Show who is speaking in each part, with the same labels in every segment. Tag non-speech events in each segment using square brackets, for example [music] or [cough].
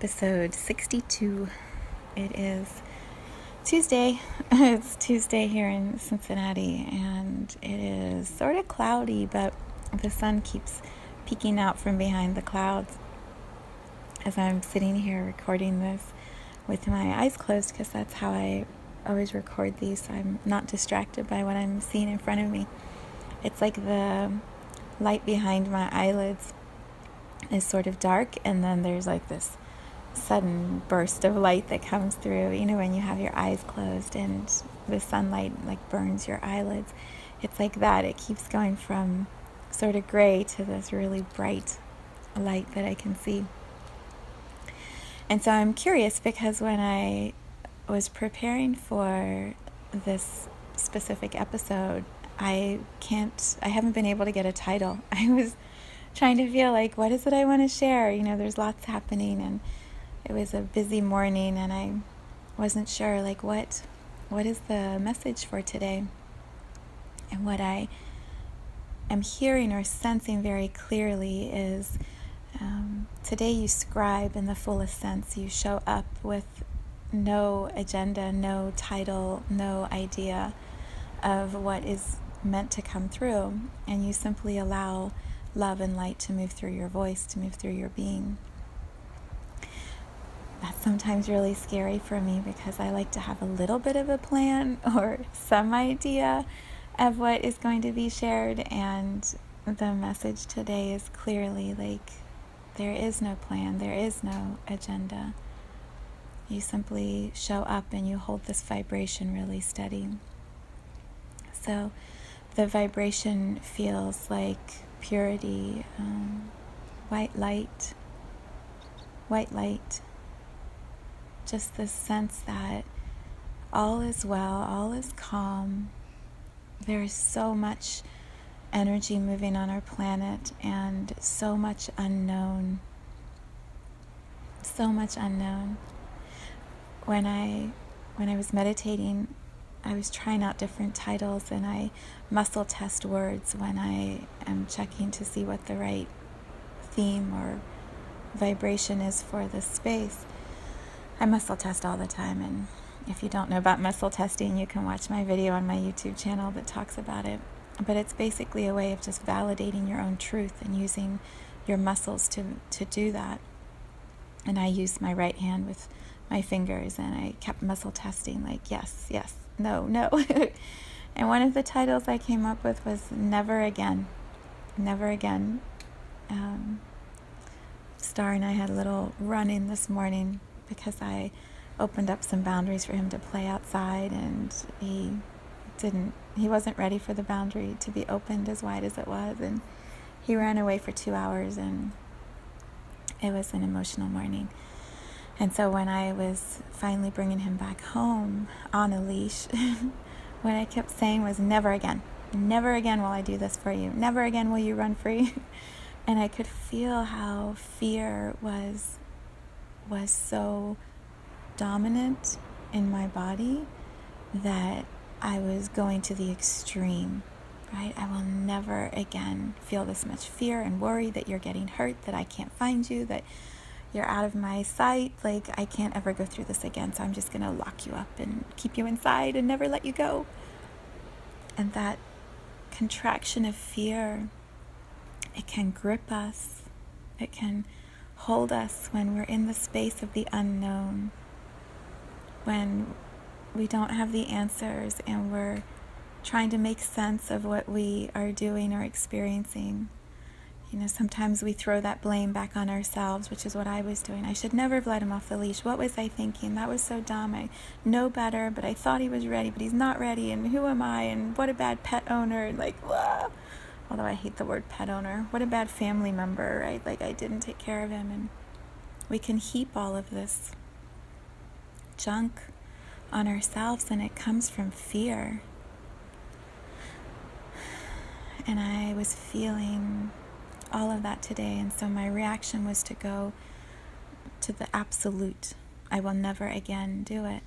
Speaker 1: Episode 62. It is Tuesday. [laughs] it's Tuesday here in Cincinnati, and it is sort of cloudy, but the sun keeps peeking out from behind the clouds as I'm sitting here recording this with my eyes closed because that's how I always record these so I'm not distracted by what I'm seeing in front of me. It's like the light behind my eyelids is sort of dark, and then there's like this sudden burst of light that comes through, you know, when you have your eyes closed and the sunlight like burns your eyelids. It's like that. It keeps going from sort of gray to this really bright light that I can see. And so I'm curious because when I was preparing for this specific episode, I can't, I haven't been able to get a title. [laughs] I was trying to feel like, what is it I want to share? You know, there's lots happening and it was a busy morning and I wasn't sure like what what is the message for today. And what I am hearing or sensing very clearly is um, today you scribe in the fullest sense. You show up with no agenda, no title, no idea of what is meant to come through, and you simply allow love and light to move through your voice, to move through your being that's sometimes really scary for me because I like to have a little bit of a plan [laughs] or some idea of what is going to be shared. And the message today is clearly like there is no plan, there is no agenda. You simply show up and you hold this vibration really steady. So the vibration feels like purity, um, white light, white light just this sense that all is well, all is calm. There is so much energy moving on our planet and so much unknown. So much unknown. When I when I was meditating, I was trying out different titles and I muscle test words when I am checking to see what the right theme or vibration is for the space. I muscle test all the time, and if you don't know about muscle testing, you can watch my video on my YouTube channel that talks about it. But it's basically a way of just validating your own truth and using your muscles to, to do that. And I used my right hand with my fingers and I kept muscle testing, like, yes, yes, no, no. [laughs] and one of the titles I came up with was Never Again. Never Again. Um, Star and I had a little run in this morning because I opened up some boundaries for him to play outside and he didn't he wasn't ready for the boundary to be opened as wide as it was and he ran away for 2 hours and it was an emotional morning. And so when I was finally bringing him back home on a leash, [laughs] what I kept saying was never again. Never again will I do this for you. Never again will you run free. [laughs] and I could feel how fear was was so dominant in my body that I was going to the extreme, right? I will never again feel this much fear and worry that you're getting hurt, that I can't find you, that you're out of my sight. Like, I can't ever go through this again. So I'm just going to lock you up and keep you inside and never let you go. And that contraction of fear, it can grip us. It can hold us when we're in the space of the unknown, when we don't have the answers and we're trying to make sense of what we are doing or experiencing. You know, sometimes we throw that blame back on ourselves, which is what I was doing. I should never have let him off the leash. What was I thinking? That was so dumb. I know better, but I thought he was ready, but he's not ready. And who am I? And what a bad pet owner. And like, blah. Although I hate the word pet owner. What a bad family member, right? Like, I didn't take care of him. And we can heap all of this junk on ourselves, and it comes from fear. And I was feeling all of that today. And so my reaction was to go to the absolute. I will never again do it.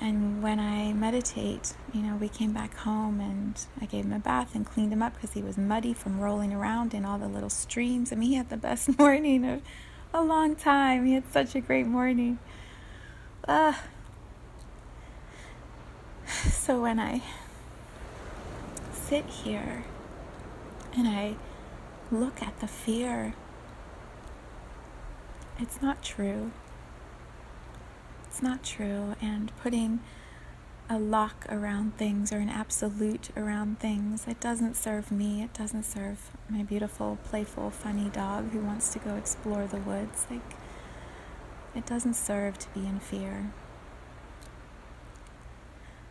Speaker 1: And when I meditate, you know, we came back home and I gave him a bath and cleaned him up because he was muddy from rolling around in all the little streams. I mean, he had the best [laughs] morning of a long time. He had such a great morning. Uh, [sighs] so when I sit here and I look at the fear, it's not true. It's not true. And putting a lock around things or an absolute around things, it doesn't serve me. It doesn't serve my beautiful, playful, funny dog who wants to go explore the woods. Like, it doesn't serve to be in fear.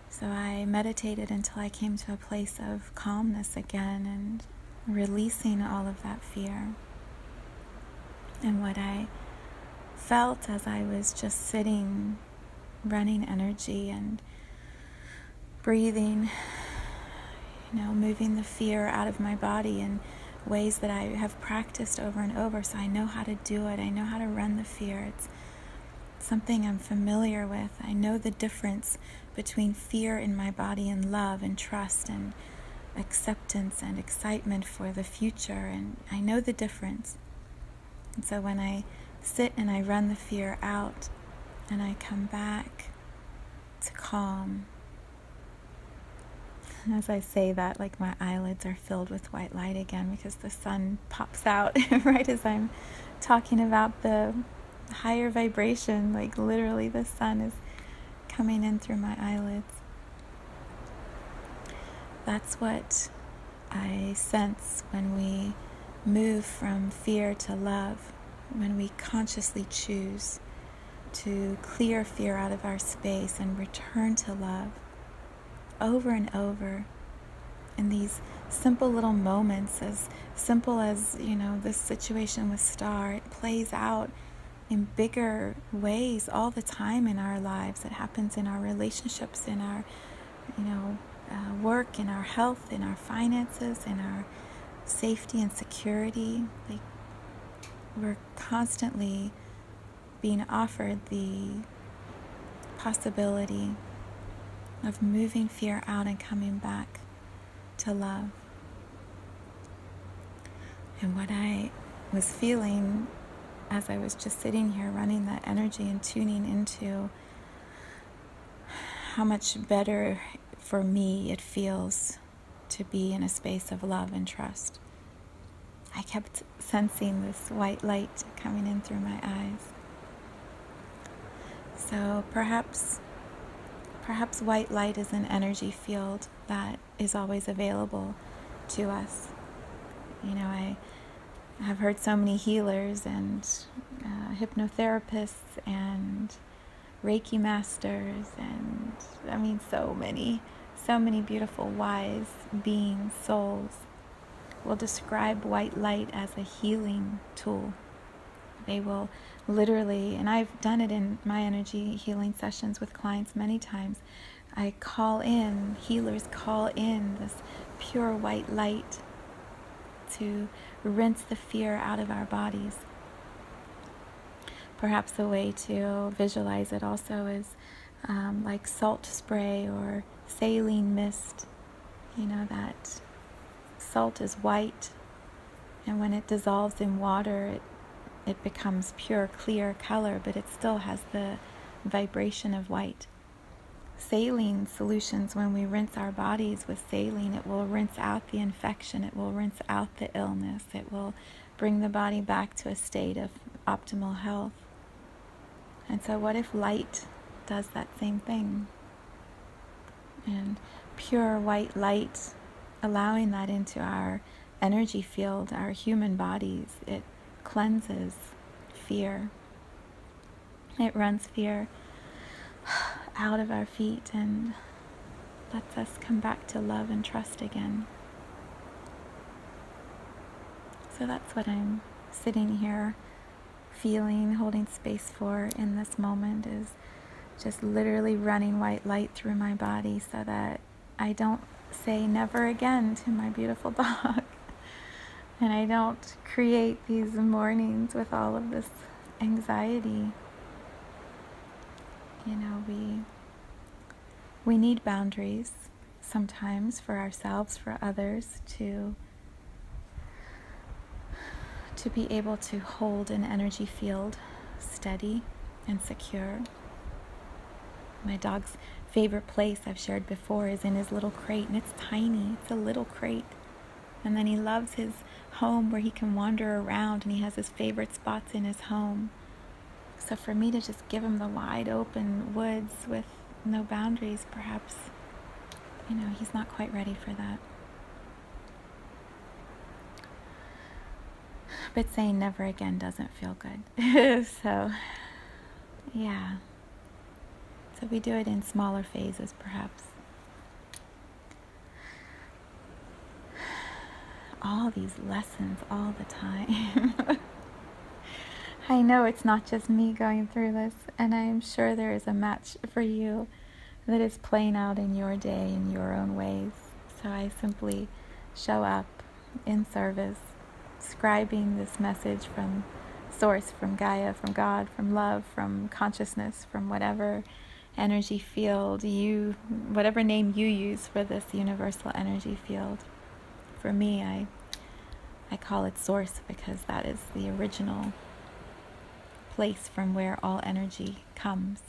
Speaker 1: So I meditated until I came to a place of calmness again and releasing all of that fear. And what I felt as I was just sitting, running energy and breathing, you know, moving the fear out of my body in ways that I have practiced over and over. So I know how to do it. I know how to run the fear. It's something I'm familiar with. I know the difference between fear in my body and love and trust and acceptance and excitement for the future, and I know the difference. And so when I sit and I run the fear out and I come back to calm, and as I say that, like my eyelids are filled with white light again because the sun pops out [laughs] right as I'm talking about the higher vibration. Like literally, the sun is coming in through my eyelids. That's what I sense when we move from fear to love, when we consciously choose to clear fear out of our space and return to love over and over in these simple little moments, as simple as, you know, this situation with Star, it plays out in bigger ways all the time in our lives. It happens in our relationships, in our, you know, uh, work, in our health, in our finances, in our safety and security. Like we're constantly being offered the possibility of moving fear out and coming back to love. And what I was feeling as I was just sitting here running that energy and tuning into how much better for me it feels to be in a space of love and trust. I kept sensing this white light coming in through my eyes. So perhaps perhaps white light is an energy field that is always available to us. You know, I have heard so many healers and uh, hypnotherapists and Reiki masters, and I mean, so many so many beautiful, wise beings, souls, will describe white light as a healing tool. They will literally, and I've done it in my energy healing sessions with clients many times. I call in, healers call in this pure white light to rinse the fear out of our bodies. Perhaps a way to visualize it also is um, like salt spray or saline mist. You know, that salt is white, and when it dissolves in water, it, it becomes pure, clear color, but it still has the vibration of white. Saline solutions, when we rinse our bodies with saline, it will rinse out the infection, it will rinse out the illness, it will bring the body back to a state of optimal health. And so, what if light does that same thing? and pure white light allowing that into our energy field, our human bodies, it cleanses fear. It runs fear [sighs] out of our feet and lets us come back to love and trust again. So that's what I'm sitting here feeling, holding space for in this moment is just literally running white light through my body so that I don't say never again to my beautiful [laughs] dog. and I don't create these mornings with all of this anxiety. You know, we we need boundaries sometimes for ourselves, for others to to be able to hold an energy field steady and secure. My dog's favorite place I've shared before is in his little crate, and it's tiny, it's a little crate. And then he loves his home where he can wander around and he has his favorite spots in his home. So for me to just give him the wide open woods with no boundaries, perhaps, you know, he's not quite ready for that. But saying never again doesn't feel good. [laughs] so, yeah. So we do it in smaller phases, perhaps. All these lessons all the time. [laughs] I know it's not just me going through this, and I am sure there is a match for you that is playing out in your day in your own ways. So I simply show up in service scribing this message from source, from Gaia, from God, from love, from consciousness, from whatever energy field you, whatever name you use for this universal energy field. For me, I, I call it source because that is the original place from where all energy comes.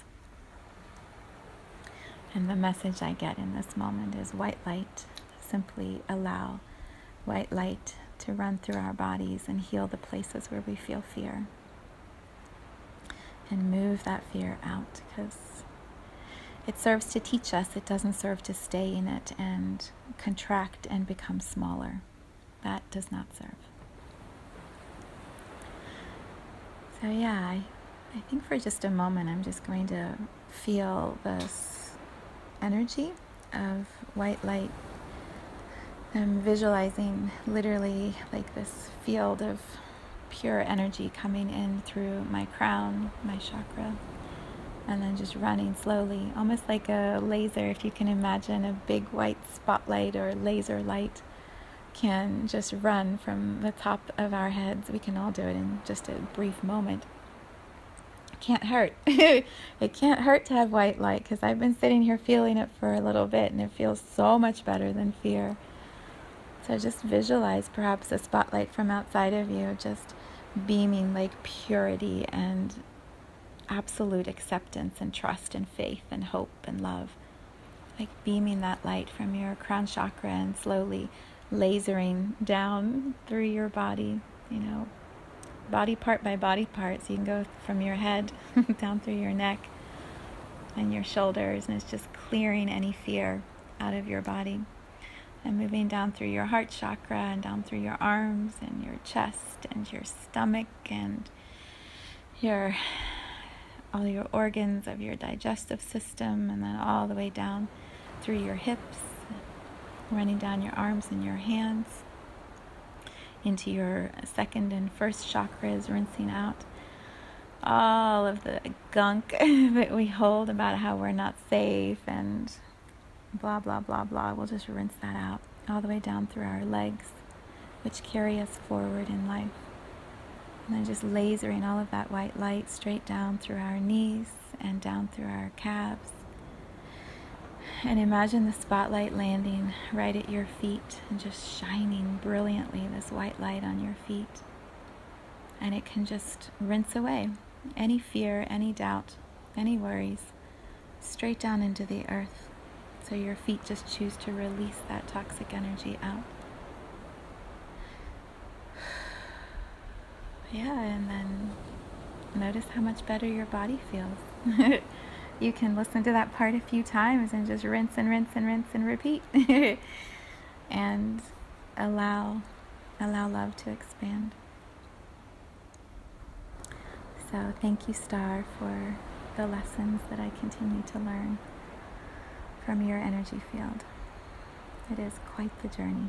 Speaker 1: And the message I get in this moment is white light. Simply allow white light to run through our bodies and heal the places where we feel fear. And move that fear out because it serves to teach us, it doesn't serve to stay in it and contract and become smaller. That does not serve. So, yeah, I, I think for just a moment I'm just going to feel this energy of white light I'm visualizing literally like this field of pure energy coming in through my crown, my chakra, and then just running slowly, almost like a laser. If you can imagine a big white spotlight or laser light can just run from the top of our heads. We can all do it in just a brief moment. It can't hurt. [laughs] it can't hurt to have white light because I've been sitting here feeling it for a little bit and it feels so much better than fear. So just visualize perhaps a spotlight from outside of you, just beaming like purity and absolute acceptance and trust and faith and hope and love. Like beaming that light from your crown chakra and slowly lasering down through your body, you know, body part by body part. So you can go from your head [laughs] down through your neck and your shoulders, and it's just clearing any fear out of your body and moving down through your heart chakra and down through your arms and your chest and your stomach and your all your organs of your digestive system and then all the way down through your hips running down your arms and your hands into your second and first chakras rinsing out all of the gunk [laughs] that we hold about how we're not safe and blah, blah, blah, blah. We'll just rinse that out all the way down through our legs, which carry us forward in life. And then just lasering all of that white light straight down through our knees and down through our calves. And imagine the spotlight landing right at your feet and just shining brilliantly this white light on your feet. And it can just rinse away any fear, any doubt, any worries, straight down into the earth. So your feet just choose to release that toxic energy out. Yeah, and then notice how much better your body feels. [laughs] you can listen to that part a few times and just rinse and rinse and rinse and repeat. [laughs] and allow allow love to expand. So thank you, Star, for the lessons that I continue to learn from your energy field. It is quite the journey.